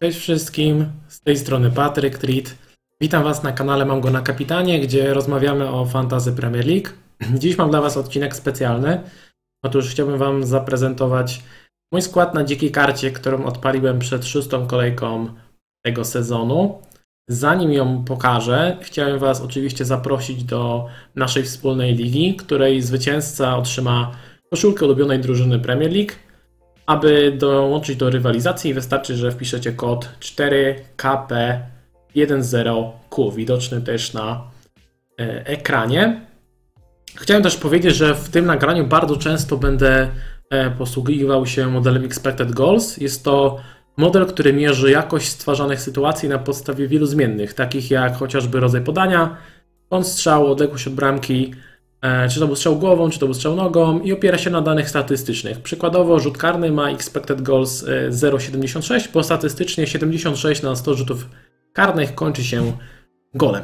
Cześć wszystkim, z tej strony Patryk Treat. Witam Was na kanale Mam Go na Kapitanie, gdzie rozmawiamy o Fantasy Premier League. Dziś mam dla Was odcinek specjalny. Otóż chciałbym Wam zaprezentować mój skład na dzikiej karcie, którą odpaliłem przed szóstą kolejką tego sezonu. Zanim ją pokażę, chciałem Was oczywiście zaprosić do naszej wspólnej ligi, której zwycięzca otrzyma koszulkę ulubionej drużyny Premier League. Aby dołączyć do rywalizacji, wystarczy, że wpiszecie kod 4KP10Q, widoczny też na e, ekranie. Chciałem też powiedzieć, że w tym nagraniu bardzo często będę e, posługiwał się modelem Expected Goals. Jest to model, który mierzy jakość stwarzanych sytuacji na podstawie wielu zmiennych, takich jak chociażby rodzaj podania, kąt strzału, odległość od bramki, czy to był strzał głową, czy to był strzał nogą i opiera się na danych statystycznych. Przykładowo rzut karny ma expected goals 0,76, e, bo statystycznie 76 na 100 rzutów karnych kończy się golem.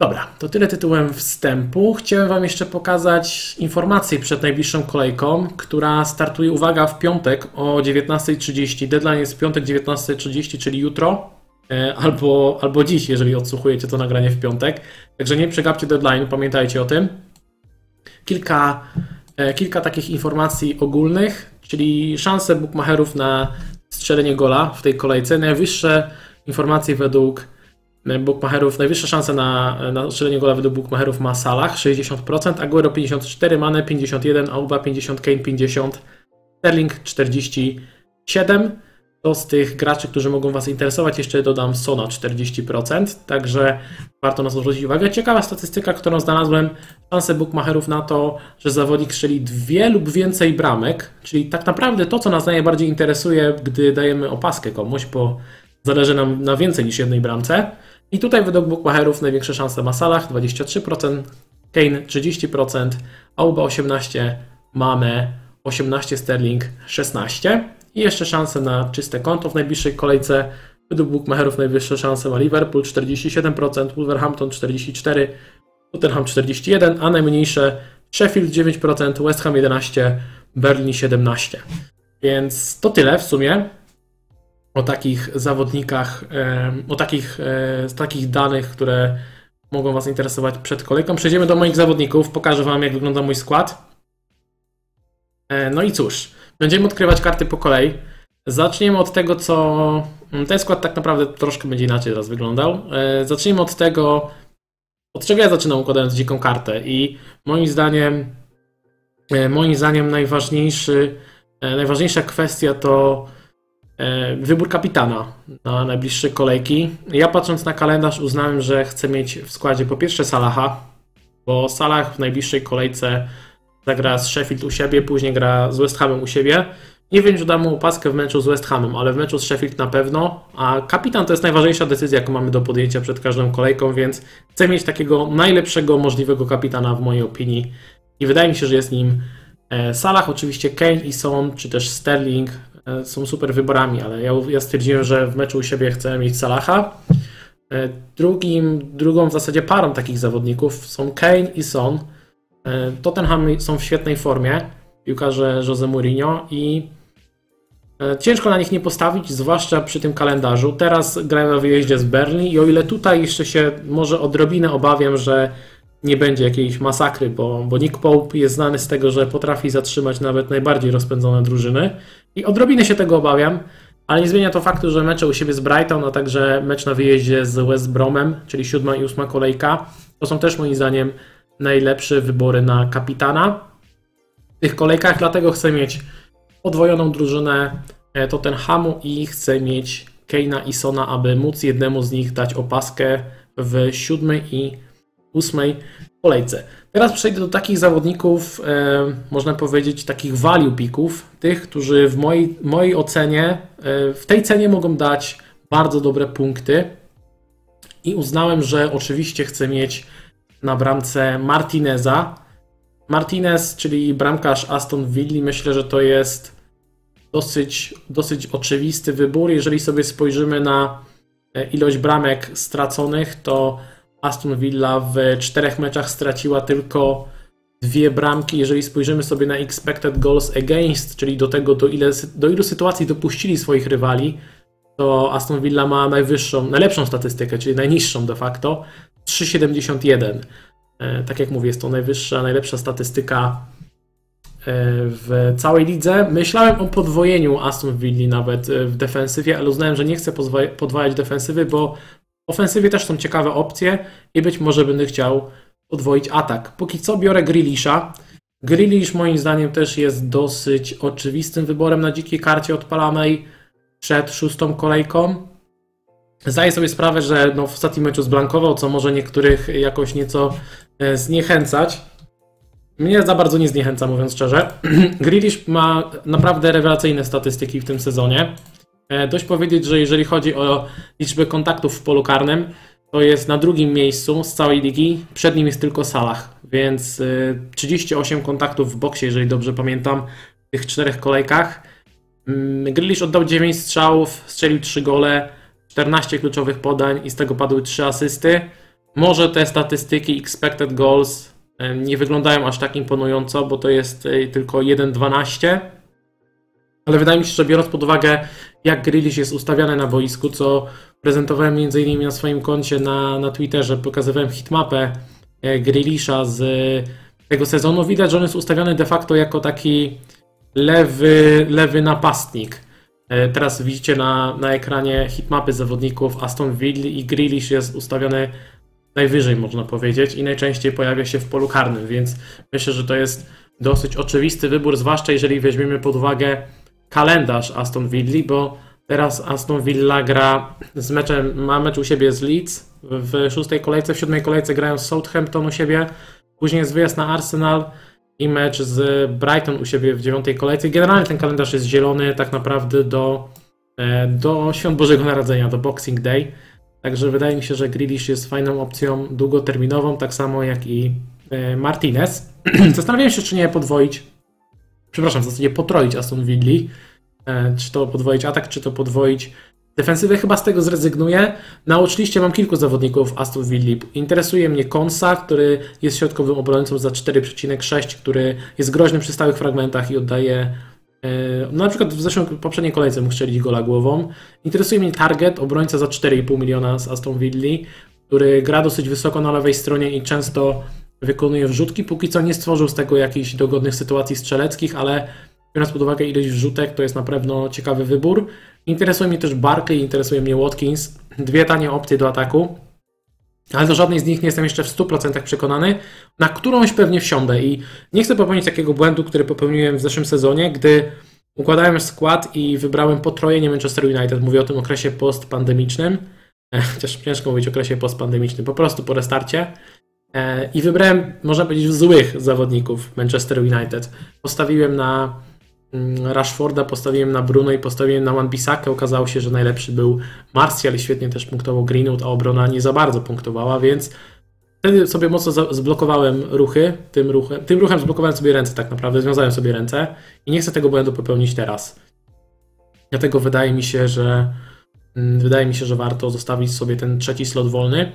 Dobra, to tyle tytułem wstępu. Chciałem Wam jeszcze pokazać informację przed najbliższą kolejką, która startuje, uwaga, w piątek o 19.30. Deadline jest w piątek 19.30, czyli jutro, e, albo, albo dziś, jeżeli odsłuchujecie to nagranie w piątek. Także nie przegapcie deadline, pamiętajcie o tym kilka, e, kilka takich informacji ogólnych, czyli szanse bookmacherów na strzelenie gola w tej kolejce. Najwyższe informacje według e, bookmacherów, najwyższe szanse na, na strzelenie gola według bookmacherów ma Salah 60%, Aguero 54, Mane 51, Auba 50, Kane 50, Sterling 47 to z tych graczy, którzy mogą Was interesować, jeszcze dodam Sona 40%, także warto na to zwrócić uwagę. Ciekawa statystyka, którą znalazłem, szanse bookmacherów na to, że zawodnik strzeli dwie lub więcej bramek, czyli tak naprawdę to, co nas najbardziej interesuje, gdy dajemy opaskę komuś, bo zależy nam na więcej niż jednej bramce. I tutaj według bookmacherów największe szanse ma Salah 23%, Kane 30%, Auba 18%, Mame 18, Sterling 16%. I jeszcze szanse na czyste konto w najbliższej kolejce. Według bookmacherów najwyższe szanse ma Liverpool 47%, Wolverhampton 44%, Tottenham 41%, a najmniejsze Sheffield 9%, West Ham 11%, Berlin 17%. Więc to tyle w sumie o takich zawodnikach, o takich, e, takich danych, które mogą Was interesować przed kolejką. Przejdziemy do moich zawodników, pokażę Wam jak wygląda mój skład. E, no i cóż, Będziemy odkrywać karty po kolei. Zaczniemy od tego, co. Mm, ten skład tak naprawdę troszkę będzie inaczej teraz wyglądał. E, zacznijmy od tego, od czego ja zaczynam układając dziką kartę. I moim zdaniem, e, moim zdaniem najważniejszy, e, najważniejsza kwestia to wybór kapitana na najbliższe kolejki. Ja patrząc na kalendarz uznałem, że chcę mieć w składzie po pierwsze Salaha, bo Salah w najbliższej kolejce zagra z Sheffield u siebie, później gra z West Hamem u siebie. Nie wiem, czy dam mu opaskę w meczu z West Hamem, ale w meczu z Sheffield na pewno. A kapitan to jest najważniejsza decyzja, jaką mamy do podjęcia przed każdą kolejką, więc chcę mieć takiego najlepszego możliwego kapitana w mojej opinii. I wydaje mi się, że jest nim e, Salah, oczywiście Kane i Son, czy też Sterling e, są super wyborami, ale ja, ja stwierdziłem, że w meczu u siebie chcę mieć Salaha. E, drugim, drugą w zasadzie parą takich zawodników są Kane i Son. E, Tottenham są w świetnej formie, piłkarze Jose Mourinho i e, ciężko na nich nie postawić, zwłaszcza przy tym kalendarzu. Teraz grają na wyjeździe z Berlin i o ile tutaj jeszcze się może odrobinę obawiam, że nie będzie jakiejś masakry, bo, bo Nick Pope jest znany z tego, że potrafi zatrzymać nawet najbardziej rozpędzone drużyny i odrobinę się tego obawiam, ale nie zmienia to faktu, że mecze u siebie z Brighton, a także mecz na wyjeździe z West Bromem, czyli siódma i ósma kolejka, to są też moim zdaniem najlepsze wybory na kapitana w tych kolejkach, dlatego chcę mieć podwojoną drużynę e, Tottenhamu i chcę mieć Keina i Sona, aby móc jednemu z nich dać opaskę w siódmej i ósmej kolejce. Teraz przejdę do takich zawodników, e, można powiedzieć, takich value picków, tych, którzy w mojej, mojej ocenie, e, w tej cenie mogą dać bardzo dobre punkty. I uznałem, że oczywiście chcę mieć na bramce Martineza. Martinez, czyli bramkarz Aston Villa, myślę, że to jest dosyć, dosyć oczywisty wybór. Jeżeli sobie spojrzymy na e, ilość bramek straconych, to Aston Villa w czterech meczach straciła tylko dwie bramki. Jeżeli spojrzymy sobie na expected goals against, czyli do tego, do, ile, do ilu sytuacji dopuścili swoich rywali, to Aston Villa ma najwyższą, najlepszą statystykę, czyli najniższą de facto 3,71. E, tak jak mówię, jest to najwyższa, najlepsza statystyka e, w całej lidze. Myślałem o podwojeniu Aston Villa nawet e, w defensywie, ale uznałem, że nie chcę podwajać defensywy, bo w ofensywie też są ciekawe opcje i być może będę chciał podwoić atak. Póki co biorę Grealisha. Grealish moim zdaniem też jest dosyć oczywistym wyborem na dzikiej karcie odpalanej przed szóstą kolejką. Zdaję sobie sprawę, że no w ostatnim meczu zblankował, co może niektórych jakoś nieco e, zniechęcać. Mnie za bardzo nie zniechęca, mówiąc szczerze. Grealish ma naprawdę rewelacyjne statystyki w tym sezonie. E, dość powiedzieć, że jeżeli chodzi o liczbę kontaktów w polu karnym, to jest na drugim miejscu z całej ligi. Przed nim jest tylko Salah, więc 38 e, kontaktów w boksie, jeżeli dobrze pamiętam, w tych czterech kolejkach. Mm, Grealish oddał 9 strzałów, strzelił 3 gole, 14 kluczowych podań i z tego padły 3 asysty. Może te statystyki expected goals e, nie wyglądają aż tak imponująco, bo to jest e, tylko 1,12. Ale wydaje mi się, że biorąc pod uwagę, jak Grealish jest ustawiany na boisku, co prezentowałem m.in. na swoim koncie na, na Twitterze, pokazywałem hitmapę e, Grealisha z tego sezonu, widać, że on jest ustawiony de facto jako taki lewy, lewy napastnik. E, teraz widzicie na, na ekranie hitmapy zawodników. Aston Villa i Grealish jest ustawiony najwyżej, można powiedzieć, i najczęściej pojawia się w polu karnym, więc myślę, że to jest dosyć oczywisty wybór, zwłaszcza jeżeli weźmiemy pod uwagę kalendarz Aston Villa, bo teraz Aston Villa gra z meczem, ma mecz u siebie z Leeds w szóstej kolejce, w siódmej kolejce grają z Southampton u siebie, później jest wyjazd na Arsenal, i mecz z Brighton u siebie w dziewiątej kolejce. Generalnie ten kalendarz jest zielony tak naprawdę do, e, do Świąt Bożego Narodzenia, do Boxing Day. Także wydaje mi się, że Grealish jest fajną opcją długoterminową, tak samo jak i e, Martinez. Zastanawiałem się, czy nie podwoić, przepraszam, w zasadzie potroić Aston Villa. E, czy to podwoić atak, czy to podwoić Defensywę chyba z tego zrezygnuję. Na watchliście mam kilku zawodników Aston Villa. Interesuje mnie Konsa, który jest środkowym obrońcą za 4,6, który jest groźny przy stałych fragmentach i oddaje e, no na przykład w zeszłym, poprzedniej kolejce mógł strzelić gola głową. Interesuje mnie Target, obrońca za 4,5 miliona z Aston Villa, który gra dosyć wysoko na lewej stronie i często wykonuje wrzutki. Póki co nie stworzył z tego jakichś dogodnych sytuacji strzeleckich, ale biorąc pod uwagę ilość wrzutek, to jest na pewno ciekawy wybór. Interesuje mnie też Barkley, interesuje mnie Watkins. Dwie tanie opcje do ataku. Ale do żadnej z nich nie jestem jeszcze w 100% przekonany. Na którąś pewnie wsiądę i nie chcę popełnić takiego błędu, który popełniłem w zeszłym sezonie, gdy układałem skład i wybrałem potrojenie Manchester United. Mówię o tym okresie postpandemicznym. E, chociaż ciężko mówić o okresie postpandemicznym, po prostu po restarcie. E, I wybrałem, można powiedzieć, złych zawodników Manchester United. Postawiłem na Rashforda, postawiłem na Bruno i postawiłem na Wan-Bissakę. Okazało się, że najlepszy był Martial i świetnie też punktował Greenwood, a obrona nie za bardzo punktowała, więc wtedy sobie mocno zblokowałem ruchy. Tym ruchem, tym ruchem zblokowałem sobie ręce tak naprawdę, związałem sobie ręce i nie chcę tego błędu popełnić teraz. Dlatego wydaje mi się, że mm, wydaje mi się, że warto zostawić sobie ten trzeci slot wolny.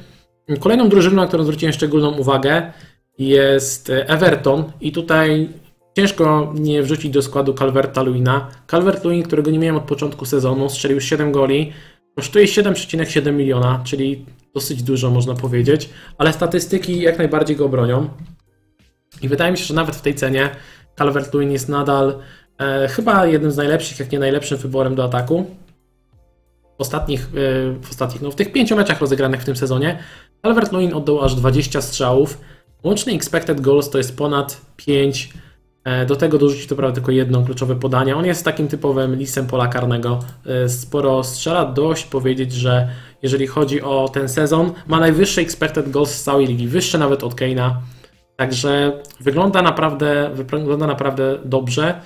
Kolejną drużyną, na którą zwróciłem szczególną uwagę jest Everton i tutaj Ciężko nie wrzucić do składu Calverta Luina. Calvert Luin, którego nie miałem od początku sezonu, strzelił 7 goli, kosztuje 7,7 miliona, czyli dosyć dużo można powiedzieć, ale statystyki jak najbardziej go bronią. I wydaje mi się, że nawet w tej cenie Calvert Lewin jest nadal e, chyba jednym z najlepszych, jak nie najlepszym wyborem do ataku. W ostatnich, e, w ostatnich, no w tych pięciu meczach rozegranych w tym sezonie Calvert Lewin oddał aż 20 strzałów. Łączny expected goals to jest ponad 5 E, do tego dorzucić to prawda tylko jedno kluczowe podanie. On jest takim typowym lisem pola karnego. E, sporo strzela, dość powiedzieć, że jeżeli chodzi o ten sezon, ma najwyższy expected goals z całej ligi, wyższe nawet od Keina. Także wygląda naprawdę, wygląda naprawdę dobrze.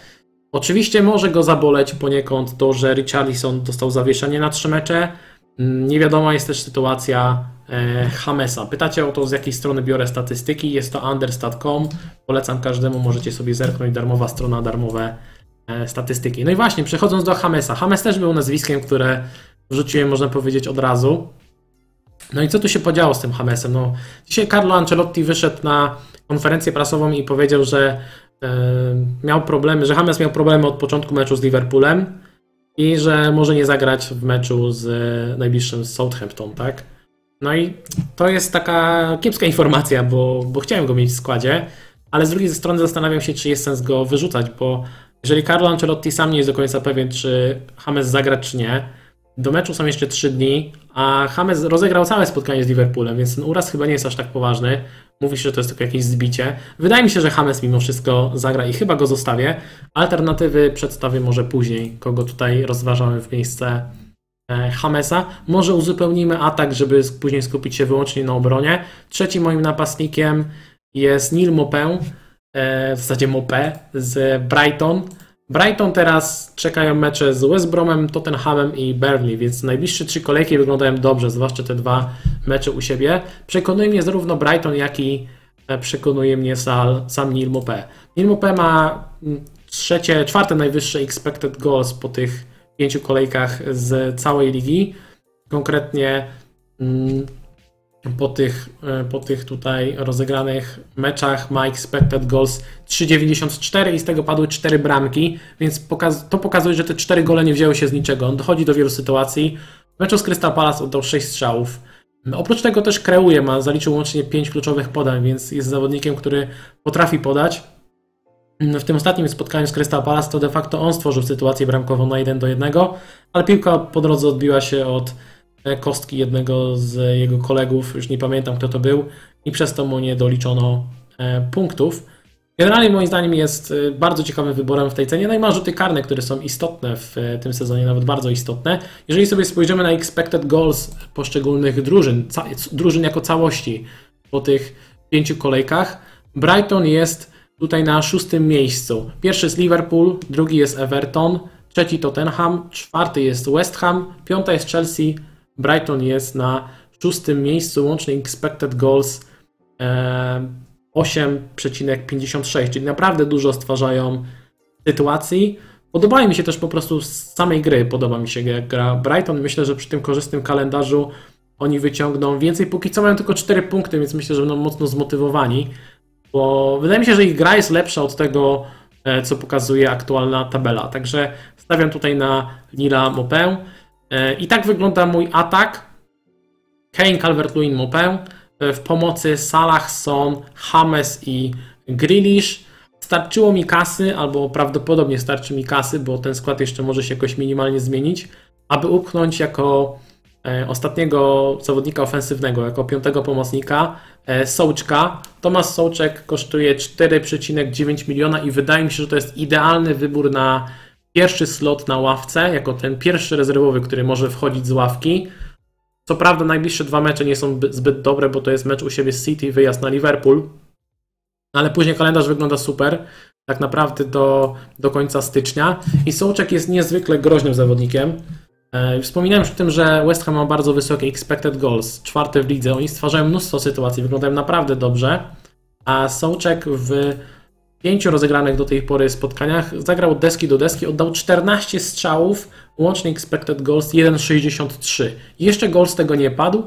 Oczywiście może go zaboleć poniekąd to, że Richarlison dostał zawieszenie na trzy mecze. Mm, nie wiadoma jest też sytuacja E, Hamesa. Pytacie o to, z jakiej strony biorę statystyki. Jest to understat.com. Polecam każdemu, możecie sobie zerknąć. Darmowa strona, darmowe e, statystyki. No i właśnie, przechodząc do Hamesa. Hames też był nazwiskiem, które wrzuciłem, można powiedzieć, od razu. No i co tu się podziało z tym Hamesem? No, dzisiaj Carlo Ancelotti wyszedł na konferencję prasową i powiedział, że e, miał problemy, że Hames miał problemy od początku meczu z Liverpoolem i że może nie zagrać w meczu z najbliższym Southampton, tak? No i to jest taka kiepska informacja, bo, bo chciałem go mieć w składzie, ale z drugiej strony zastanawiam się, czy jest sens go wyrzucać, bo jeżeli Carlo Ancelotti sam nie jest do końca pewien, czy James zagra, czy nie, do meczu są jeszcze 3 dni, a James rozegrał całe spotkanie z Liverpoolem, więc ten uraz chyba nie jest aż tak poważny. Mówi się, że to jest tylko jakieś zbicie. Wydaje mi się, że James mimo wszystko zagra i chyba go zostawię. Alternatywy przedstawię może później, kogo tutaj rozważamy w miejsce e, Hamesa. Może uzupełnimy atak, żeby później skupić się wyłącznie na obronie. Trzecim moim napastnikiem jest Neil Mopę, e, w zasadzie Mopé z Brighton. Brighton teraz czekają mecze z West Bromem, Tottenhamem i Burnley, więc najbliższe trzy kolejki wyglądają dobrze, zwłaszcza te dwa mecze u siebie. Przekonuje mnie zarówno Brighton, jak i e, przekonuje mnie sam, sam Neil Mopé. Neil Mopé ma mm, trzecie, czwarte najwyższe expected goals po tych pięciu kolejkach z całej ligi. Konkretnie mm, po tych, e, po tych tutaj rozegranych meczach ma expected goals 3,94 i z tego padły 4 bramki, więc pokaz to pokazuje, że te 4 gole nie wzięły się z niczego. On dochodzi do wielu sytuacji. W meczu z Crystal Palace oddał 6 strzałów. Oprócz tego też kreuje, ma zaliczył łącznie 5 kluczowych podań, więc jest zawodnikiem, który potrafi podać. W tym ostatnim spotkaniu z Crystal Palace to de facto on stworzył sytuację bramkową na 1 do 1, ale piłka po drodze odbiła się od kostki jednego z jego kolegów, już nie pamiętam kto to był, i przez to mu nie doliczono e, punktów. Generalnie moim zdaniem jest e, bardzo ciekawym wyborem w tej cenie. No i ma rzuty karne, które są istotne w tym sezonie, nawet bardzo istotne. Jeżeli sobie spojrzymy na expected goals poszczególnych drużyn, drużyn jako całości po tych pięciu kolejkach, Brighton jest tutaj na szóstym miejscu. Pierwszy jest Liverpool, drugi jest Everton, trzeci Tottenham, czwarty jest West Ham, piąta jest Chelsea, Brighton jest na szóstym miejscu, łącznie expected goals 8,56, czyli naprawdę dużo stwarzają sytuacji. Podobają mi się też po prostu z samej gry, podoba mi się jak gra Brighton. Myślę, że przy tym korzystnym kalendarzu oni wyciągną więcej. Póki co mają tylko 4 punkty, więc myślę, że będą mocno zmotywowani, bo wydaje mi się, że ich gra jest lepsza od tego, e, co pokazuje aktualna tabela. Także stawiam tutaj na Nila Mopę. E, I tak wygląda mój atak. Kane, Calvert-Lewin, Mopę. E, w pomocy Salah, Son, James i Grealish. Starczyło mi kasy, albo prawdopodobnie starczy mi kasy, bo ten skład jeszcze może się jakoś minimalnie zmienić, aby upchnąć jako e, ostatniego zawodnika ofensywnego, jako piątego pomocnika Sołczka. Tomasz Sołczek kosztuje 4,9 miliona i wydaje mi się, że to jest idealny wybór na pierwszy slot na ławce, jako ten pierwszy rezerwowy, który może wchodzić z ławki. Co prawda najbliższe dwa mecze nie są zbyt dobre, bo to jest mecz u siebie z City, wyjazd na Liverpool, ale później kalendarz wygląda super, tak naprawdę do, do końca stycznia. I Sołczek jest niezwykle groźnym zawodnikiem. E, wspominałem już o tym, że West Ham ma bardzo wysokie expected goals, czwarte w lidze, oni stwarzają mnóstwo sytuacji, wyglądają naprawdę dobrze, a Sołczek w pięciu rozegranych do tej pory spotkaniach zagrał deski do deski, oddał 14 strzałów, łącznie expected goals 1,63. Jeszcze gol z tego nie padł,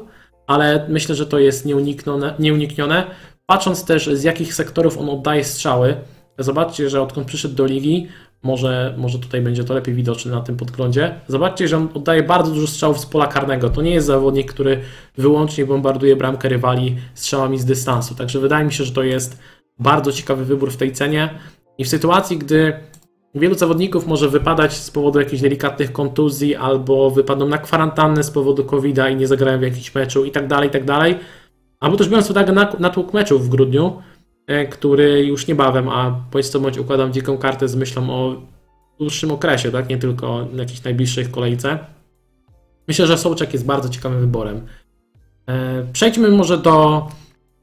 ale myślę, że to jest nieuniknione, nieuniknione. Patrząc też z jakich sektorów on oddaje strzały, zobaczcie, że odkąd przyszedł do ligi, może, może tutaj będzie to lepiej widoczne na tym podglądzie. Zobaczcie, że on oddaje bardzo dużo strzałów z pola karnego. To nie jest zawodnik, który wyłącznie bombarduje bramkę rywali strzałami z dystansu. Także wydaje mi się, że to jest bardzo ciekawy wybór w tej cenie. I w sytuacji, gdy wielu zawodników może wypadać z powodu jakichś delikatnych kontuzji albo wypadną na kwarantannę z powodu covid i nie zagrają w jakimś meczu i tak dalej, i tak. Albo też biorąc pod uwagę natłok meczów w grudniu, e, który już niebawem, a co bądź układam dziką kartę z myślą o dłuższym okresie, tak? nie tylko jakiejś najbliższej kolejce. Myślę, że Sołczek jest bardzo ciekawym wyborem. E, przejdźmy może do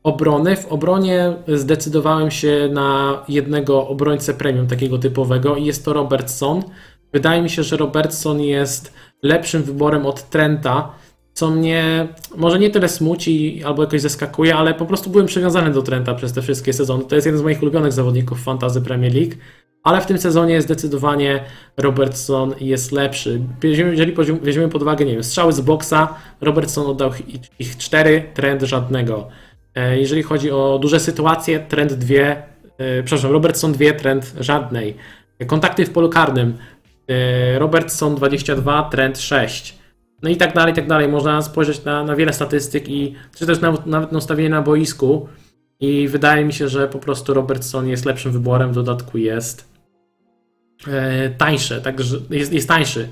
obrony. W obronie zdecydowałem się na jednego obrońcę premium, takiego typowego, i jest to Robertson. Wydaje mi się, że Robertson jest lepszym wyborem od Trenta, co mnie może nie tyle smuci albo jakoś zaskakuje, ale po prostu byłem przywiązany do Trenta przez te wszystkie sezony. To jest jeden z moich ulubionych zawodników fantazy Premier League, ale w tym sezonie zdecydowanie Robertson jest lepszy. Jeżeli weźmiemy pod uwagę, nie wiem, strzały z boksa, Robertson oddał ich 4, Trent żadnego. E, jeżeli chodzi o duże sytuacje, trend dwie, e, przepraszam, Robertson dwie, trend żadnej. Kontakty w polu karnym. e, Robertson 22, Trent 6. No i tak dalej, i tak dalej. Można spojrzeć na, na wiele statystyk i czy też nawet, nawet na ustawienie na boisku. I wydaje mi się, że po prostu Robertson jest lepszym wyborem. W dodatku jest tańszy, także jest, jest tańszy.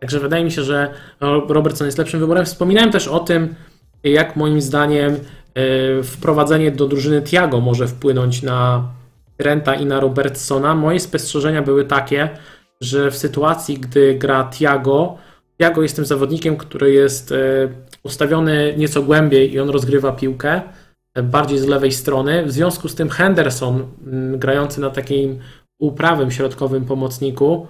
Także wydaje mi się, że Robertson jest lepszym wyborem. Wspominałem też o tym, jak moim zdaniem wprowadzenie do drużyny Tiago może wpłynąć na Trenta i na Robertsona. Moje spostrzeżenia były takie, że w sytuacji, gdy gra Tiago, Tiago jest tym zawodnikiem, który jest e, ustawiony nieco głębiej i on rozgrywa piłkę e, bardziej z lewej strony. W związku z tym Henderson, grający na takim uprawym środkowym pomocniku,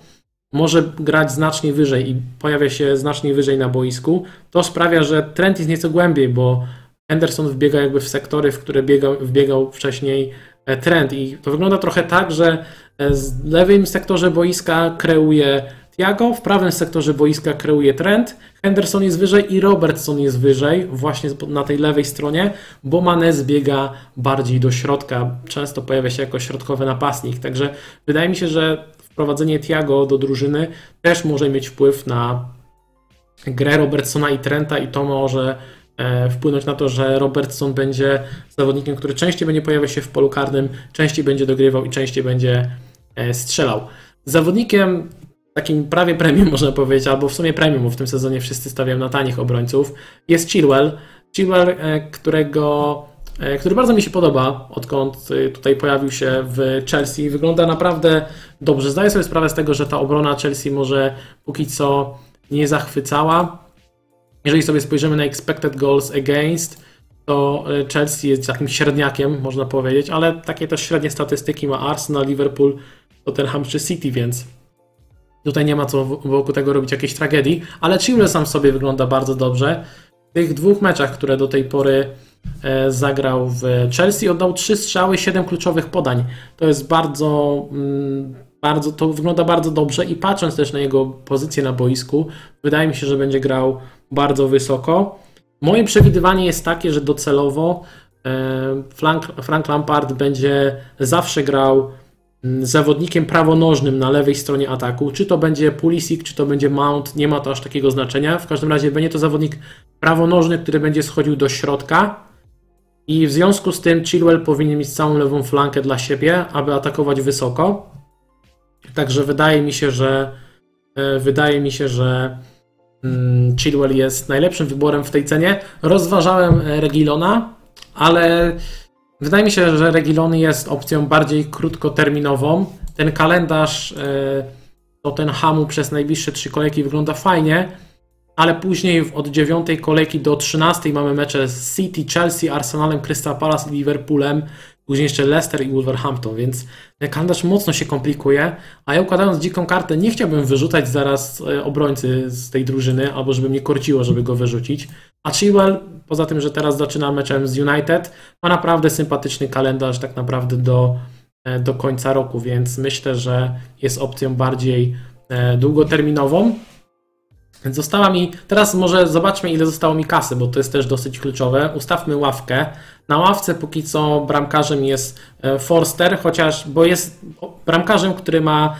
może grać znacznie wyżej i pojawia się znacznie wyżej na boisku. To sprawia, że trend jest nieco głębiej, bo Henderson wbiega jakby w sektory, w które biegał, wbiegał wcześniej e, trend. I to wygląda trochę tak, że w lewym sektorze boiska kreuje Tiago, w prawym sektorze boiska kreuje trend, Henderson jest wyżej i Robertson jest wyżej, właśnie na tej lewej stronie, bo Mane zbiega bardziej do środka, często pojawia się jako środkowy napastnik, także wydaje mi się, że wprowadzenie Tiago do drużyny też może mieć wpływ na grę Robertsona i Trenta i to może e, wpłynąć na to, że Robertson będzie zawodnikiem, który częściej będzie pojawiał się w polu karnym, częściej będzie dogrywał i częściej będzie e, strzelał. Zawodnikiem takim prawie premium można powiedzieć, albo w sumie premium, bo w tym sezonie wszyscy stawiają na tanich obrońców, jest Chilwell. Chilwell, e, którego, e, który bardzo mi się podoba, odkąd e, tutaj pojawił się w Chelsea. Wygląda naprawdę dobrze. Zdaję sobie sprawę z tego, że ta obrona Chelsea może póki co nie zachwycała. Jeżeli sobie spojrzymy na expected goals against, to Chelsea jest takim średniakiem, można powiedzieć, ale takie też średnie statystyki ma Arsenal, Liverpool, Tottenham czy City, więc Tutaj nie ma co wokół tego robić jakiejś tragedii, ale Chilwell sam sobie wygląda bardzo dobrze. W tych dwóch meczach, które do tej pory e, zagrał w Chelsea, oddał trzy strzały, siedem kluczowych podań. To jest bardzo, mm, bardzo, to wygląda bardzo dobrze i patrząc też na jego pozycję na boisku, wydaje mi się, że będzie grał bardzo wysoko. Moje przewidywanie jest takie, że docelowo e, Frank, Lampard będzie zawsze grał Mm, zawodnikiem prawonożnym na lewej stronie ataku. Czy to będzie Pulisic, czy to będzie Mount, nie ma to aż takiego znaczenia. W każdym razie będzie to zawodnik prawonożny, który będzie schodził do środka. I w związku z tym Chilwell powinien mieć całą lewą flankę dla siebie, aby atakować wysoko. Także wydaje mi się, że e, wydaje mi się, że mm, Chilwell jest najlepszym wyborem w tej cenie. Rozważałem e, Regilona, ale Wydaje mi się, że Regilony jest opcją bardziej krótkoterminową. Ten kalendarz e, Hamu przez najbliższe trzy kolejki wygląda fajnie, ale później od dziewiątej kolejki do 13 mamy mecze z City, Chelsea, Arsenalem, Crystal Palace i Liverpoolem. Później jeszcze Leicester i Wolverhampton, więc ten kalendarz mocno się komplikuje, a ja układając dziką kartę nie chciałbym wyrzucać zaraz e, obrońcy z tej drużyny, albo żeby mnie korciło, żeby go wyrzucić. A Chilwell, poza tym, że teraz zaczyna meczem z United, ma naprawdę sympatyczny kalendarz tak naprawdę do, e, do końca roku, więc myślę, że jest opcją bardziej e, długoterminową. Więc została mi, teraz może zobaczmy ile zostało mi kasy, bo to jest też dosyć kluczowe. Ustawmy ławkę. Na ławce póki co bramkarzem jest e, Forster, chociaż, bo jest bramkarzem, który ma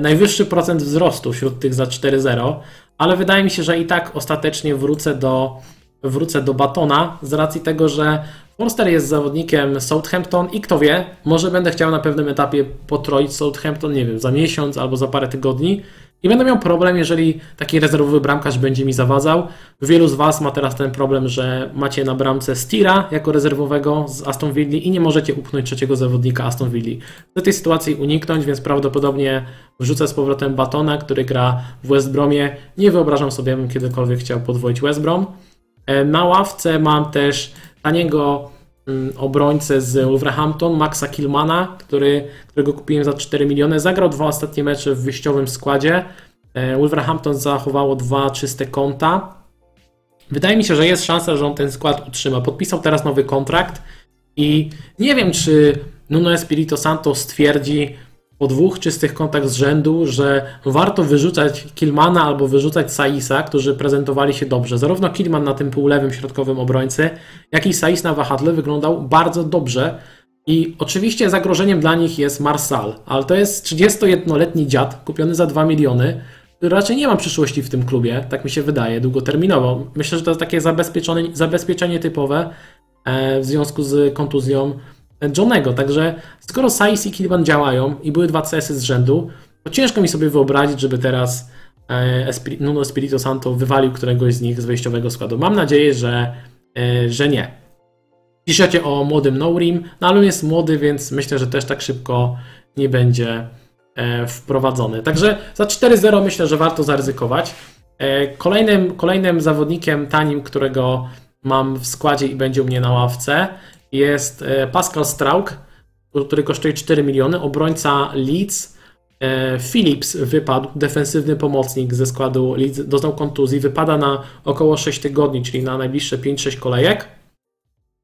najwyższy procent wzrostu wśród tych za 4-0, ale wydaje mi się, że i tak ostatecznie wrócę do, wrócę do Batona z racji tego, że Forster jest zawodnikiem Southampton i kto wie, może będę chciał na pewnym etapie potroić Southampton, nie wiem, za miesiąc albo za parę tygodni i będę miał problem, jeżeli taki rezerwowy bramkarz będzie mi zawadzał. Wielu z Was ma teraz ten problem, że macie na bramce Stira jako rezerwowego z Aston Villa i nie możecie upchnąć trzeciego zawodnika Aston Villa. Do tej sytuacji uniknąć, więc prawdopodobnie wrzucę z powrotem Batona, który gra w West Bromie. Nie wyobrażam sobie, bym kiedykolwiek chciał podwoić West Brom. E, na ławce mam też taniego obrońcę z Wolverhampton, Maxa Kilmana, który, którego kupiłem za 4 miliony. Zagrał dwa ostatnie mecze w wyjściowym składzie. E, Wolverhampton zachowało dwa czyste konta. Wydaje mi się, że jest szansa, że on ten skład utrzyma. Podpisał teraz nowy kontrakt i nie wiem, czy Nuno Espirito Santo stwierdzi, po dwóch czystych kontach z rzędu, że warto wyrzucać Kilmana albo wyrzucać Saisa, którzy prezentowali się dobrze. Zarówno Kilman na tym półlewym środkowym obrońcy, jak i Sais na wahadle wyglądał bardzo dobrze. I oczywiście zagrożeniem dla nich jest Marsal, ale to jest 31-letni dziad kupiony za 2 miliony, który raczej nie ma przyszłości w tym klubie, tak mi się wydaje, długoterminowo. Myślę, że to jest takie zabezpieczenie, typowe e, w związku z kontuzją Johnego. Także skoro Sais i Kilban działają i były dwa CS-y z rzędu, to ciężko mi sobie wyobrazić, żeby teraz e, Nuno Espirito Santo wywalił któregoś z nich z wejściowego składu. Mam nadzieję, że, e, że nie. Piszecie o młodym Nourim, no ale on jest młody, więc myślę, że też tak szybko nie będzie e, wprowadzony. Także za 4-0 myślę, że warto zaryzykować. Kolejnym, kolejnym zawodnikiem tanim, którego mam w składzie i będzie u mnie na ławce, jest Pascal Strauk, który kosztuje 4 miliony, obrońca Leeds. Philips wypadł, defensywny pomocnik ze składu Leeds, doznał kontuzji, wypada na około 6 tygodni, czyli na najbliższe 5-6 kolejek.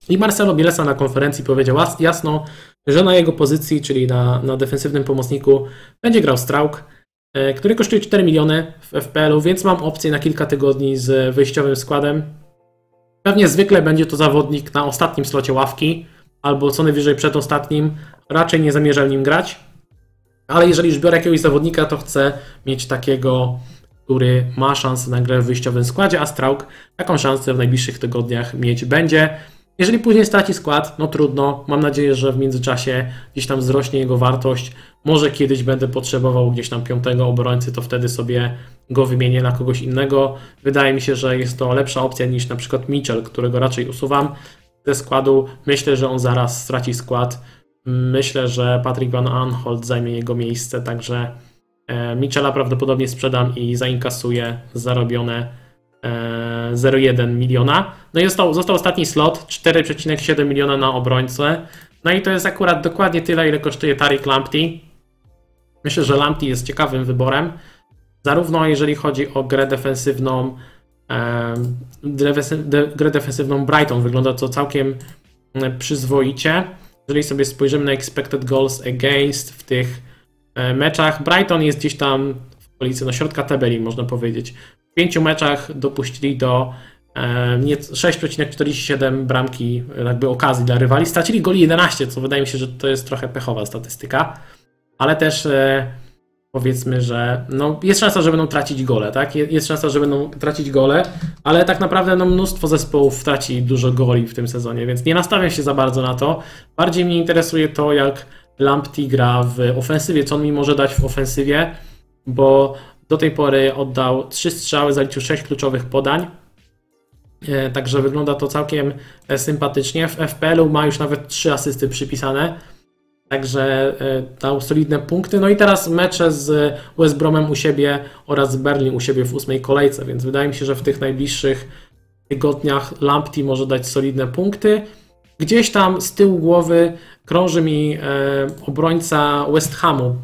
I Marcelo Bielsa na konferencji powiedział jasno, że na jego pozycji, czyli na, na defensywnym pomocniku, będzie grał Strauk, e, który kosztuje 4 miliony w FPL-u, więc mam opcję na kilka tygodni z wyjściowym składem. Pewnie zwykle będzie to zawodnik na ostatnim slocie ławki, albo co najwyżej przed ostatnim. Raczej nie zamierzam nim grać, ale jeżeli już biorę jakiegoś zawodnika, to chcę mieć takiego, który ma szansę na grę w wyjściowym składzie, a Strauk taką szansę w najbliższych tygodniach mieć będzie. Jeżeli później straci skład, no trudno. Mam nadzieję, że w międzyczasie gdzieś tam wzrośnie jego wartość. Może kiedyś będę potrzebował gdzieś tam piątego obrońcy, to wtedy sobie go wymienię na kogoś innego. Wydaje mi się, że jest to lepsza opcja niż na przykład Mitchell, którego raczej usuwam ze składu. Myślę, że on zaraz straci skład. Myślę, że Patrick Van Aanholt zajmie jego miejsce, także e, Michela prawdopodobnie sprzedam i zainkasuję zarobione 0,1 e, miliona. No i został, został ostatni slot, 4,7 miliona na obrońcę. No i to jest akurat dokładnie tyle, ile kosztuje Tarik Lamptey. Myślę, że Lamptey jest ciekawym wyborem. Zarówno jeżeli chodzi o grę defensywną, e, grę defensywną Brighton, wygląda to całkiem e, przyzwoicie. Jeżeli sobie spojrzymy na expected goals against w tych meczach, Brighton jest gdzieś tam w okolicy no, środka tabeli, można powiedzieć pięciu meczach dopuścili do 6,47 e, bramki jakby okazji dla rywali. Stracili goli 11, co wydaje mi się, że to jest trochę pechowa statystyka, ale też e, powiedzmy, że no, jest szansa, że będą tracić gole, tak? Jest szansa, że będą tracić gole, ale tak naprawdę no, mnóstwo zespołów traci dużo goli w tym sezonie, więc nie nastawiam się za bardzo na to. Bardziej mnie interesuje to, jak Lamptey gra w ofensywie, co on mi może dać w ofensywie, bo do tej pory oddał 3 strzały, zaliczył 6 kluczowych podań. E, także wygląda to całkiem e, sympatycznie. W FPL-u ma już nawet 3 asysty przypisane. Także e, dał solidne punkty. No i teraz mecze z West Bromem u siebie oraz z Berlin u siebie w ósmej kolejce, więc wydaje mi się, że w tych najbliższych tygodniach Lamptey może dać solidne punkty. Gdzieś tam z tyłu głowy krąży mi obrońca West Hamu,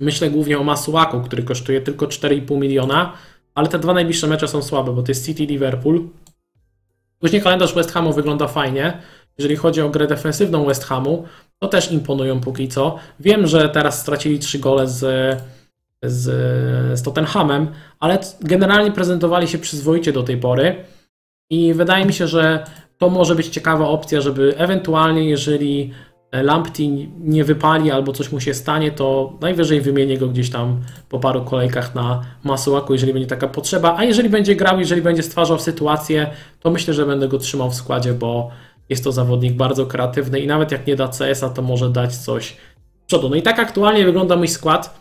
Myślę głównie o Masuaku, który kosztuje tylko 4,5 miliona, ale te dwa najbliższe mecze są słabe, bo to jest City Liverpool. Później kalendarz West Hamu wygląda fajnie. Jeżeli chodzi o grę defensywną West Hamu, to też imponują póki co. Wiem, że teraz stracili 3 gole z, z, z Tottenhamem, ale generalnie prezentowali się przyzwoicie do tej pory. I wydaje mi się, że to może być ciekawa opcja, żeby ewentualnie, jeżeli Lamptey nie wypali albo coś mu się stanie, to najwyżej wymienię go gdzieś tam po paru kolejkach na Masuaku, jeżeli będzie taka potrzeba. A jeżeli będzie grał, jeżeli będzie stwarzał sytuację, to myślę, że będę go trzymał w składzie, bo jest to zawodnik bardzo kreatywny i nawet jak nie da CS-a, to może dać coś w przodu. No i tak aktualnie wygląda mój skład.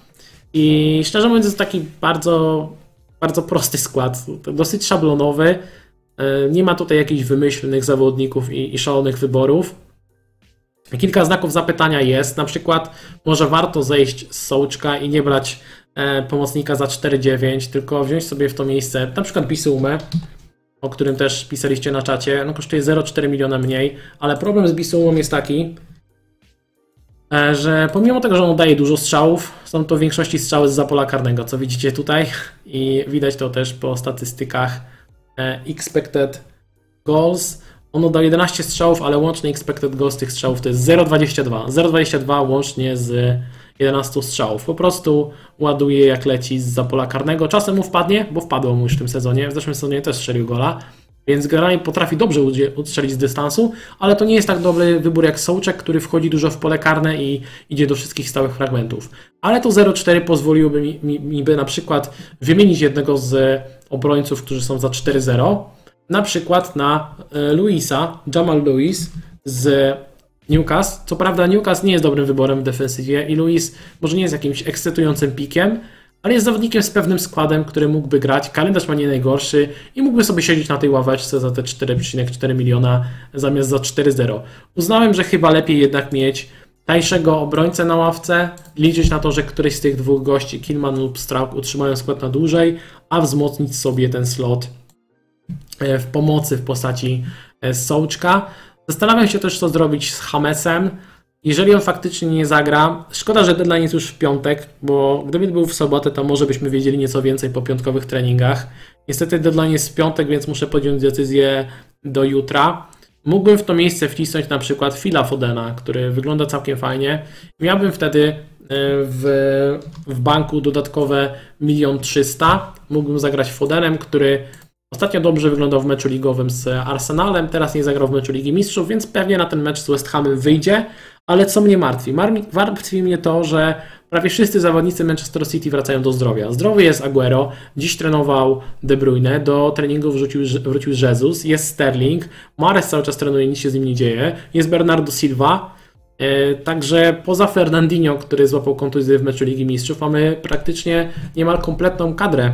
I szczerze mówiąc, jest taki bardzo, bardzo prosty skład, dosyć szablonowy. E, nie ma tutaj jakichś wymyślnych zawodników i, i szalonych wyborów. Kilka znaków zapytania jest, na przykład może warto zejść z sołczka i nie brać e, pomocnika za 4,9, tylko wziąć sobie w to miejsce na przykład Bisumę, o którym też pisaliście na czacie, no kosztuje 0,4 miliona mniej, ale problem z Bisumą jest taki, e, że pomimo tego, że on daje dużo strzałów, są to w większości strzały z zapola karnego, co widzicie tutaj. I widać to też po statystykach e, expected goals, on oddał 11 strzałów, ale łączny expected goal z tych strzałów to jest 0,22. 0,22 łącznie z 11 strzałów. Po prostu ładuje jak leci z pola karnego. Czasem mu wpadnie, bo wpadło mu już w tym sezonie. W zeszłym sezonie też strzelił gola. Więc generalnie potrafi dobrze ustrzelić z dystansu, ale to nie jest tak dobry wybór jak Sołczek, który wchodzi dużo w pole karne i idzie do wszystkich stałych fragmentów. Ale to 0,4 pozwoliłoby mi, mi, mi by na przykład wymienić jednego z obrońców, którzy są za 4-0, na przykład na e, Luisa, Jamal Lewis z Newcastle. Co prawda Newcastle nie jest dobrym wyborem w defensywie i Luis może nie jest jakimś ekscytującym pikiem, ale jest zawodnikiem z pewnym składem, który mógłby grać. Kalendarz ma nie najgorszy i mógłby sobie siedzieć na tej ławeczce za te 4,4 miliona zamiast za 4,0. Uznałem, że chyba lepiej jednak mieć tańszego obrońcę na ławce, liczyć na to, że któryś z tych dwóch gości, Kilman lub Strauk, utrzymają skład na dłużej, a wzmocnić sobie ten slot w pomocy w postaci e, Sołczka. Zastanawiam się też, co zrobić z Hamesem. Jeżeli on faktycznie nie zagra, szkoda, że deadline jest już w piątek, bo gdyby był w sobotę, to może byśmy wiedzieli nieco więcej po piątkowych treningach. Niestety deadline jest w piątek, więc muszę podjąć decyzję do jutra. Mógłbym w to miejsce wcisnąć na przykład Phila Fodena, który wygląda całkiem fajnie. Miałbym wtedy e, w, w banku dodatkowe 1 300 Mógłbym zagrać Fodenem, który Ostatnio dobrze wyglądał w meczu ligowym z Arsenalem, teraz nie zagrał w meczu Ligi Mistrzów, więc pewnie na ten mecz z West Hamem wyjdzie. Ale co mnie martwi? Martwi mnie to, że prawie wszyscy zawodnicy Manchester City wracają do zdrowia. Zdrowy jest Aguero, dziś trenował De Bruyne, do treningu wrócił, wrócił Jesus, jest Sterling, Mares cały czas trenuje, nic się z nim nie dzieje, jest Bernardo Silva, e, Także poza Fernandinho, który złapał kontuzję w meczu Ligi Mistrzów, mamy praktycznie niemal kompletną kadrę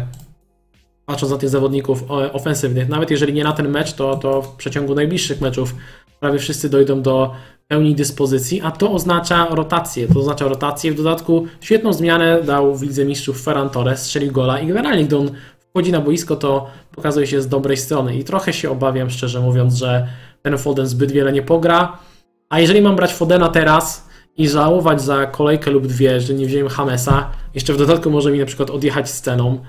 patrząc na tych zawodników ofensywnych. Nawet jeżeli nie na ten mecz, to, to w przeciągu najbliższych meczów prawie wszyscy dojdą do pełni dyspozycji, a to oznacza rotację. To oznacza rotację. W dodatku świetną zmianę dał w Lidze Mistrzów Ferran Torres, strzelił gola i generalnie gdy on wchodzi na boisko, to pokazuje się z dobrej strony i trochę się obawiam, szczerze mówiąc, że ten Foden zbyt wiele nie pogra. A jeżeli mam brać Fodena teraz i żałować za kolejkę lub dwie, że nie wziąłem Hamesa, jeszcze w dodatku może mi na przykład odjechać sceną,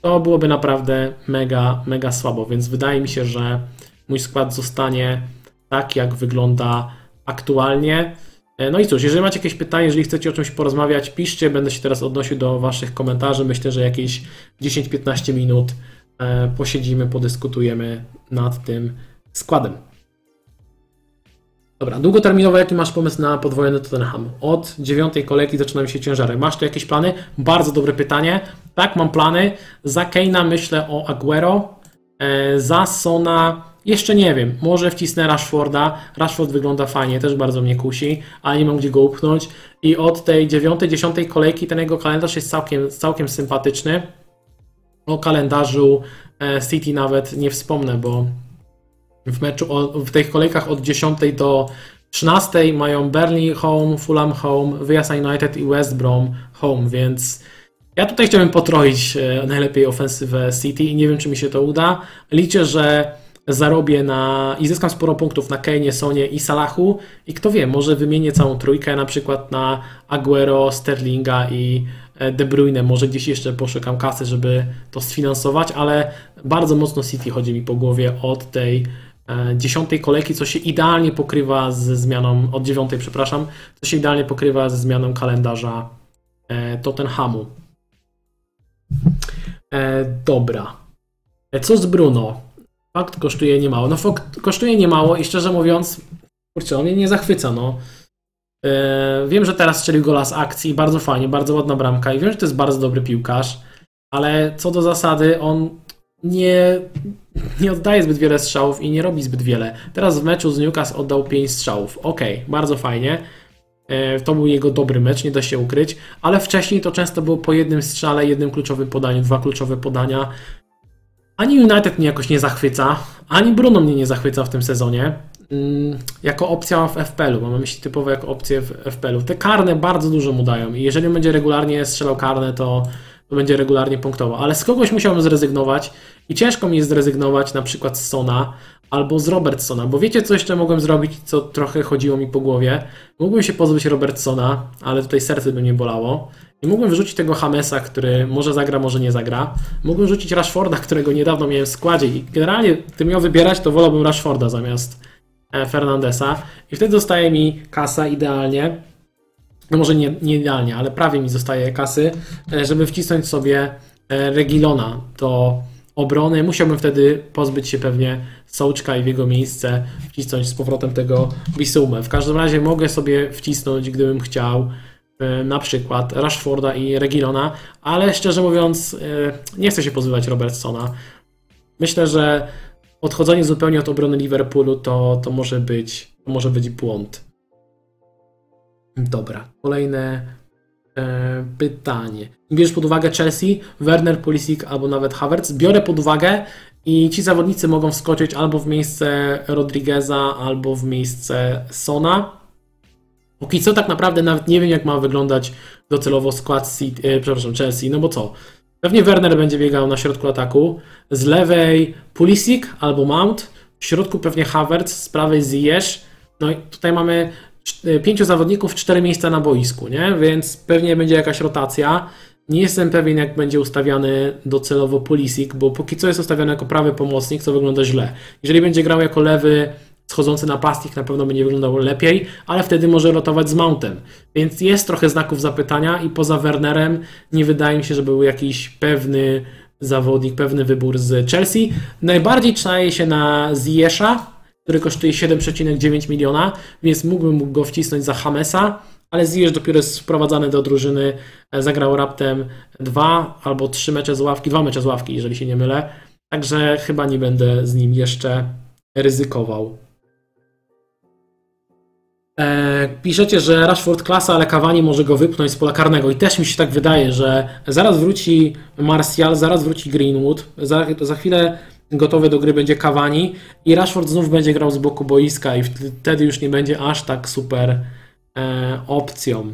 to byłoby naprawdę mega, mega słabo, więc wydaje mi się, że mój skład zostanie tak, jak wygląda aktualnie. E, no i cóż, jeżeli macie jakieś pytanie, jeżeli chcecie o czymś porozmawiać, piszcie, będę się teraz odnosił do Waszych komentarzy. Myślę, że jakieś 10-15 minut e, posiedzimy, podyskutujemy nad tym składem. Dobra, długoterminowo jaki masz pomysł na podwojony Tottenham? Od dziewiątej kolejki zaczynają się ciężary. Masz tu jakieś plany? Bardzo dobre pytanie. Tak, mam plany. Za Keina myślę o Aguero. E, za Sona jeszcze nie wiem. Może wcisnę Rashforda. Rashford wygląda fajnie, też bardzo mnie kusi, ale nie mam gdzie go upchnąć. I od tej dziewiątej, dziesiątej kolejki ten jego kalendarz jest całkiem, całkiem sympatyczny. O kalendarzu e, City nawet nie wspomnę, bo w meczu, w tych kolejkach od 10 do 13 mają Burnley home, Fulham home, wyjazd United i West Brom home, więc ja tutaj chciałbym potroić e, najlepiej ofensywę City i nie wiem, czy mi się to uda. Liczę, że zarobię na i zyskam sporo punktów na Kane, Sonie i Salachu i kto wie, może wymienię całą trójkę na przykład na Aguero, Sterlinga i e, De Bruyne, może gdzieś jeszcze poszukam kasy, żeby to sfinansować, ale bardzo mocno City chodzi mi po głowie od tej dziesiątej kolejki, co się idealnie pokrywa ze zmianą, od dziewiątej, przepraszam, co się idealnie pokrywa ze zmianą kalendarza e, Tottenhamu. E, dobra. Co z Bruno? Fakt kosztuje niemało. No fakt kosztuje niemało i szczerze mówiąc, kurczę, on mnie nie zachwyca, no. Wiem, że teraz strzelił gola z akcji, bardzo fajnie, bardzo ładna bramka i wiem, że to jest bardzo dobry piłkarz, ale co do zasady, on nie, nie oddaje zbyt wiele strzałów i nie robi zbyt wiele. Teraz w meczu z Newcastle oddał 5 strzałów. Ok, bardzo fajnie. E, to był jego dobry mecz, nie da się ukryć, ale wcześniej to często było po jednym strzale, jednym kluczowym podaniu, dwa kluczowe podania. Ani United mnie jakoś nie zachwyca, ani Bruno mnie nie zachwyca w tym sezonie. Mm, jako opcja w FPL-u, mam myśli typowo jako opcję w FPL-u. Te karne bardzo dużo mu dają i jeżeli będzie regularnie strzelał karne, to to będzie regularnie punktował. Ale z kogoś musiałbym zrezygnować i ciężko mi jest zrezygnować na przykład z Sona albo z Robertsona, bo wiecie co jeszcze mogłem zrobić, co trochę chodziło mi po głowie? Mógłbym się pozbyć Robertsona, ale tutaj serce by mnie bolało. I mógłbym wrzucić tego Hamesa, który może zagra, może nie zagra. Mógłbym rzucić Rashforda, którego niedawno miałem w składzie i generalnie gdybym miał wybierać, to wolałbym Rashforda zamiast e, Fernandesa. I wtedy zostaje mi kasa idealnie no może nie, nie idealnie, ale prawie mi zostaje kasy, e, żeby wcisnąć sobie e, Regilona do obrony. Musiałbym wtedy pozbyć się pewnie Sołczka i w jego miejsce wcisnąć z powrotem tego Bisumę. W każdym razie mogę sobie wcisnąć, gdybym chciał, e, na przykład Rashforda i Regilona, ale szczerze mówiąc nie chcę się pozbywać Robertsona. Myślę, że odchodzenie zupełnie od obrony Liverpoolu to, to, może, być, to może być błąd. Dobra, kolejne e, pytanie. Bierzesz pod uwagę Chelsea, Werner, Pulisic albo nawet Havertz? Biorę pod uwagę i ci zawodnicy mogą wskoczyć albo w miejsce Rodrigueza, albo w miejsce Sona. Póki co tak naprawdę nawet nie wiem jak ma wyglądać docelowo skład City, e, przepraszam, Chelsea, no bo co? Pewnie Werner będzie biegał na środku ataku, z lewej Pulisic albo Mount, w środku pewnie Havertz, z prawej Ziyech. No i tutaj mamy pięciu zawodników, cztery miejsca na boisku, nie? Więc pewnie będzie jakaś rotacja. Nie jestem pewien, jak będzie ustawiany docelowo Pulisic, bo póki co jest ustawiony jako prawy pomocnik, co wygląda źle. Jeżeli będzie grał jako lewy schodzący napastnik, na pewno będzie wyglądał lepiej, ale wtedy może rotować z Mountem. Więc jest trochę znaków zapytania i poza Wernerem nie wydaje mi się, żeby był jakiś pewny zawodnik, pewny wybór z Chelsea. Najbardziej czaje się na Ziyesza, który kosztuje 7,9 miliona, więc mógłbym go wcisnąć za Hamesa, ale Ziyech dopiero jest wprowadzany do drużyny, zagrał raptem dwa albo trzy mecze z ławki, dwa mecze z ławki, jeżeli się nie mylę, także chyba nie będę z nim jeszcze ryzykował. E, piszecie, że Rashford klasa, ale Cavani może go wypchnąć z pola karnego. I też mi się tak wydaje, że zaraz wróci Martial, zaraz wróci Greenwood, za, za chwilę gotowy do gry będzie Cavani i Rashford znów będzie grał z boku boiska i wtedy już nie będzie aż tak super e, opcją.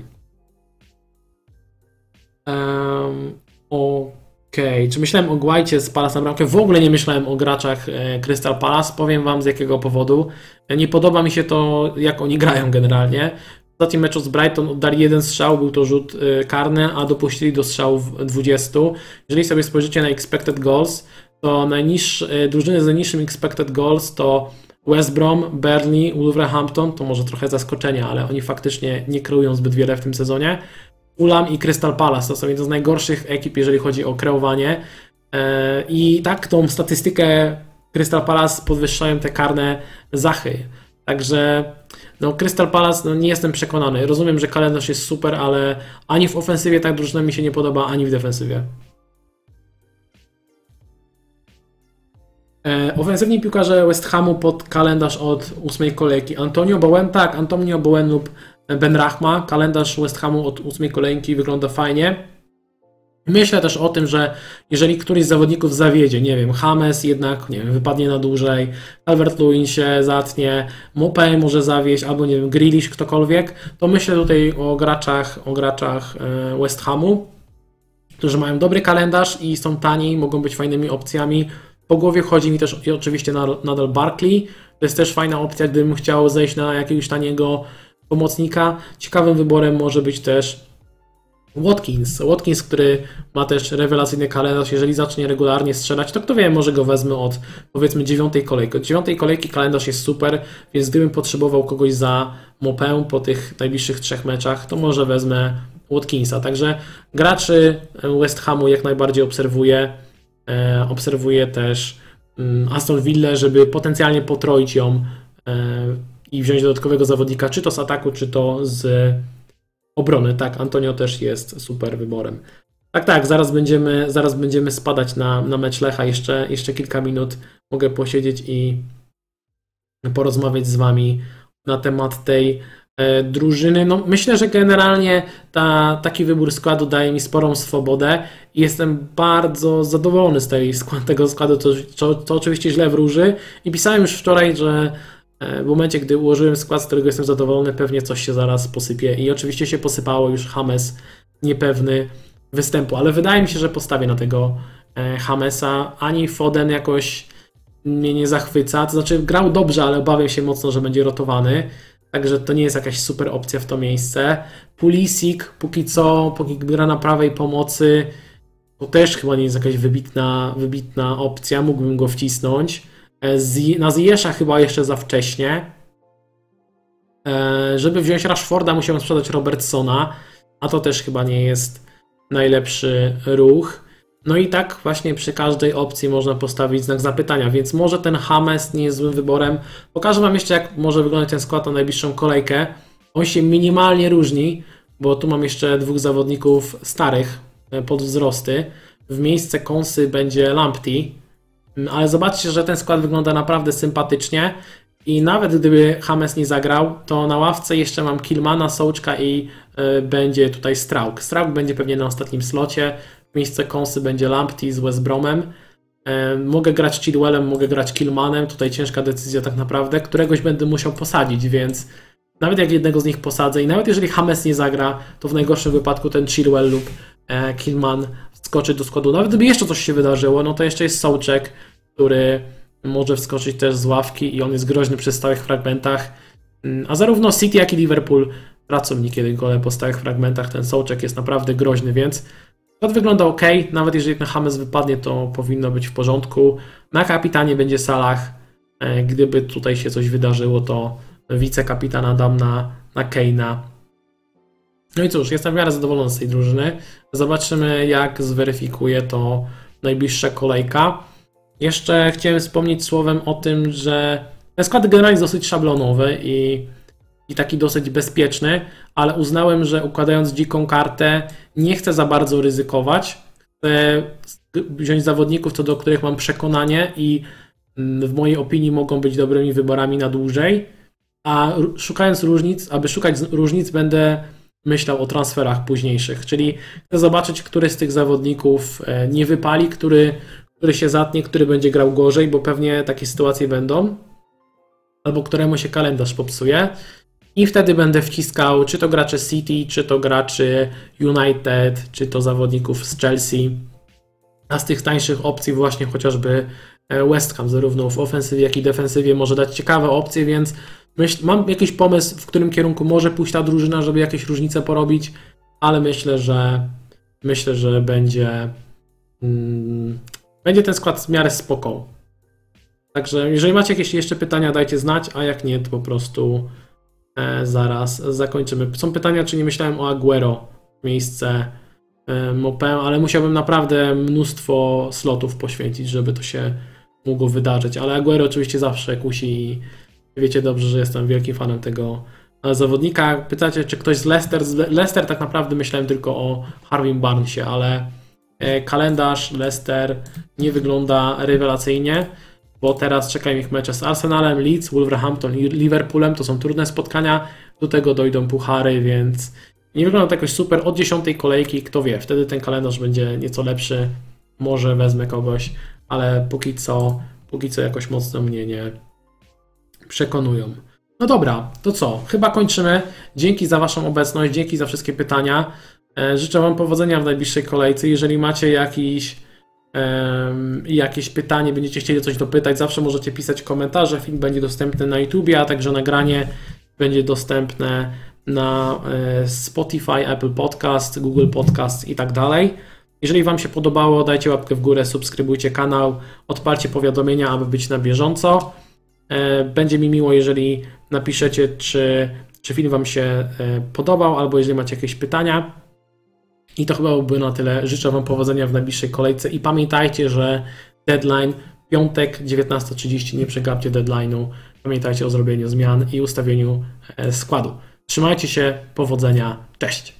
Um, Okej, okay. czy myślałem o Guajcie z Palace na bramkę? W ogóle nie myślałem o graczach e, Crystal Palace. Powiem Wam z jakiego powodu. E, nie podoba mi się to, jak oni grają generalnie. W ostatnim meczu z Brighton oddali jeden strzał, był to rzut e, karny, a dopuścili do strzałów 20. Jeżeli sobie spojrzycie na expected goals, to najniższe, drużyny z najniższym expected goals to West Brom, Burnley, Wolverhampton, to może trochę zaskoczenie, ale oni faktycznie nie kreują zbyt wiele w tym sezonie. Ulam i Crystal Palace to są jedne z najgorszych ekip, jeżeli chodzi o kreowanie. E, I tak tą statystykę Crystal Palace podwyższają te karne zachy. Także no, Crystal Palace no, nie jestem przekonany. Rozumiem, że kalendarz jest super, ale ani w ofensywie tak drużyna mi się nie podoba, ani w defensywie. Ofensywni piłkarze West Hamu pod kalendarz od ósmej kolejki. Antonio Bowen, tak, Antonio Bowen lub Ben Rahma. Kalendarz West Hamu od ósmej kolejki wygląda fajnie. Myślę też o tym, że jeżeli któryś z zawodników zawiedzie, nie wiem, James jednak, nie wiem, wypadnie na dłużej, Albert Lewin się zatnie, Mopey może zawieść, albo nie wiem, Grealish, ktokolwiek, to myślę tutaj o graczach, o graczach e, West Hamu, którzy mają dobry kalendarz i są tani, mogą być fajnymi opcjami. Po głowie chodzi mi też oczywiście nadal Barkley, to jest też fajna opcja, gdybym chciał zejść na jakiegoś taniego pomocnika. Ciekawym wyborem może być też Watkins. Watkins, który ma też rewelacyjny kalendarz, jeżeli zacznie regularnie strzelać, to kto wie, może go wezmę od powiedzmy dziewiątej kolejki. Od dziewiątej kolejki kalendarz jest super, więc gdybym potrzebował kogoś za mopę po tych najbliższych trzech meczach, to może wezmę Watkinsa. Także graczy West Hamu jak najbardziej obserwuję. E, obserwuję też mm, Aston Villa, żeby potencjalnie potroić ją e, i wziąć dodatkowego zawodnika, czy to z ataku, czy to z obrony. Tak, Antonio też jest super wyborem. Tak, tak, zaraz będziemy, zaraz będziemy spadać na, na mecz Lecha. Jeszcze, jeszcze kilka minut mogę posiedzieć i porozmawiać z Wami na temat tej drużyny. No, myślę, że generalnie ta, taki wybór składu daje mi sporą swobodę i jestem bardzo zadowolony z tej, tego składu, to, to, to oczywiście źle wróży. I pisałem już wczoraj, że E, w momencie, gdy ułożyłem skład, z którego jestem zadowolony, pewnie coś się zaraz posypie. I oczywiście się posypało już Hames niepewny występu, ale wydaje mi się, że postawię na tego e, Hamesa. Ani Foden jakoś mnie nie zachwyca. To znaczy, grał dobrze, ale obawiam się mocno, że będzie rotowany. Także to nie jest jakaś super opcja w to miejsce. Pulisic, póki co, póki gra na prawej pomocy, to też chyba nie jest jakaś wybitna, wybitna opcja. Mógłbym go wcisnąć. E, na Ziyesza chyba jeszcze za wcześnie. E, żeby wziąć Rashforda, musiałem sprzedać Robertsona, a to też chyba nie jest najlepszy ruch. No i tak właśnie przy każdej opcji można postawić znak zapytania, więc może ten Hames nie jest złym wyborem. Pokażę Wam jeszcze, jak może wyglądać ten skład na najbliższą kolejkę. On się minimalnie różni, bo tu mam jeszcze dwóch zawodników starych e, pod wzrosty. W miejsce Konsy będzie Lampty, mm, ale zobaczcie, że ten skład wygląda naprawdę sympatycznie. I nawet gdyby Hames nie zagrał, to na ławce jeszcze mam Kilmana, Sołczka i y, będzie tutaj Strauk. Strauk będzie pewnie na ostatnim slocie. Miejsce Konsy będzie Lampty z West Bromem. Y, mogę grać Chilwellem, mogę grać Kilmanem. Tutaj ciężka decyzja tak naprawdę. Któregoś będę musiał posadzić, więc nawet jak jednego z nich posadzę i nawet jeżeli Hames nie zagra, to w najgorszym wypadku ten Chilwell lub e, Kilman wskoczy do składu. Nawet gdyby jeszcze coś się wydarzyło, no to jeszcze jest Sołczek, który może wskoczyć też z ławki i on jest groźny przy stałych fragmentach. Mm, a zarówno City, jak i Liverpool tracą niekiedy gole po stałych fragmentach. Ten Sołczek jest naprawdę groźny, więc to wygląda ok. Nawet jeżeli ten Hames wypadnie, to powinno być w porządku. Na kapitanie będzie Salah. E, gdyby tutaj się coś wydarzyło, to wicekapitana dam na, na Keina. No i cóż, jestem w miarę zadowolony z tej drużyny. Zobaczymy, jak zweryfikuje to najbliższa kolejka. Jeszcze chciałem wspomnieć słowem o tym, że ten skład generalnie jest dosyć szablonowy i, i taki dosyć bezpieczny, ale uznałem, że układając dziką kartę nie chcę za bardzo ryzykować. Chcę wziąć zawodników, co do których mam przekonanie i mm, w mojej opinii mogą być dobrymi wyborami na dłużej. A szukając różnic, aby szukać różnic, będę myślał o transferach późniejszych. Czyli chcę zobaczyć, który z tych zawodników e, nie wypali, który który się zatnie, który będzie grał gorzej, bo pewnie takie sytuacje będą, albo któremu się kalendarz popsuje. I wtedy będę wciskał, czy to gracze City, czy to graczy United, czy to zawodników z Chelsea. A z tych tańszych opcji właśnie chociażby e, West Ham, zarówno w ofensywie, jak i defensywie może dać ciekawe opcje, więc myśl, mam jakiś pomysł, w którym kierunku może pójść ta drużyna, żeby jakieś różnice porobić, ale myślę, że myślę, że będzie mm, będzie ten skład w miarę spoko. Także jeżeli macie jakieś jeszcze pytania, dajcie znać, a jak nie, to po prostu zaraz zakończymy. Są pytania, czy nie myślałem o Aguero miejsce e, Mopę, ale musiałbym naprawdę mnóstwo slotów poświęcić, żeby to się mogło wydarzyć. Ale Aguero oczywiście zawsze kusi i wiecie dobrze, że jestem wielkim fanem tego e, zawodnika. Pytacie, czy ktoś z Leicester? Z Leicester tak naprawdę myślałem tylko o Harvey Barnesie, ale E, kalendarz Leicester nie wygląda rewelacyjnie, bo teraz czekają ich mecze z Arsenalem, Leeds, Wolverhampton i Liverpoolem. To są trudne spotkania. Do tego dojdą puchary, więc nie wygląda to jakoś super. Od dziesiątej kolejki, kto wie, wtedy ten kalendarz będzie nieco lepszy. Może wezmę kogoś, ale póki co, póki co jakoś mocno mnie nie przekonują. No dobra, to co? Chyba kończymy. Dzięki za Waszą obecność, dzięki za wszystkie pytania. E, życzę Wam powodzenia w najbliższej kolejce. Jeżeli macie jakiś, um, jakieś pytanie, będziecie chcieli coś dopytać, zawsze możecie pisać komentarze. Film będzie dostępny na YouTube, a także nagranie będzie dostępne na e, Spotify, Apple Podcast, Google Podcast i tak dalej. Jeżeli Wam się podobało, dajcie łapkę w górę, subskrybujcie kanał, odpalcie powiadomienia, aby być na bieżąco. E, będzie mi miło, jeżeli napiszecie, czy, czy film Wam się podobał, albo jeżeli macie jakieś pytania. I to chyba byłoby na tyle. Życzę Wam powodzenia w najbliższej kolejce i pamiętajcie, że deadline piątek 19.30, nie przegapcie deadline'u. Pamiętajcie o zrobieniu zmian i ustawieniu e, składu. Trzymajcie się, powodzenia, cześć!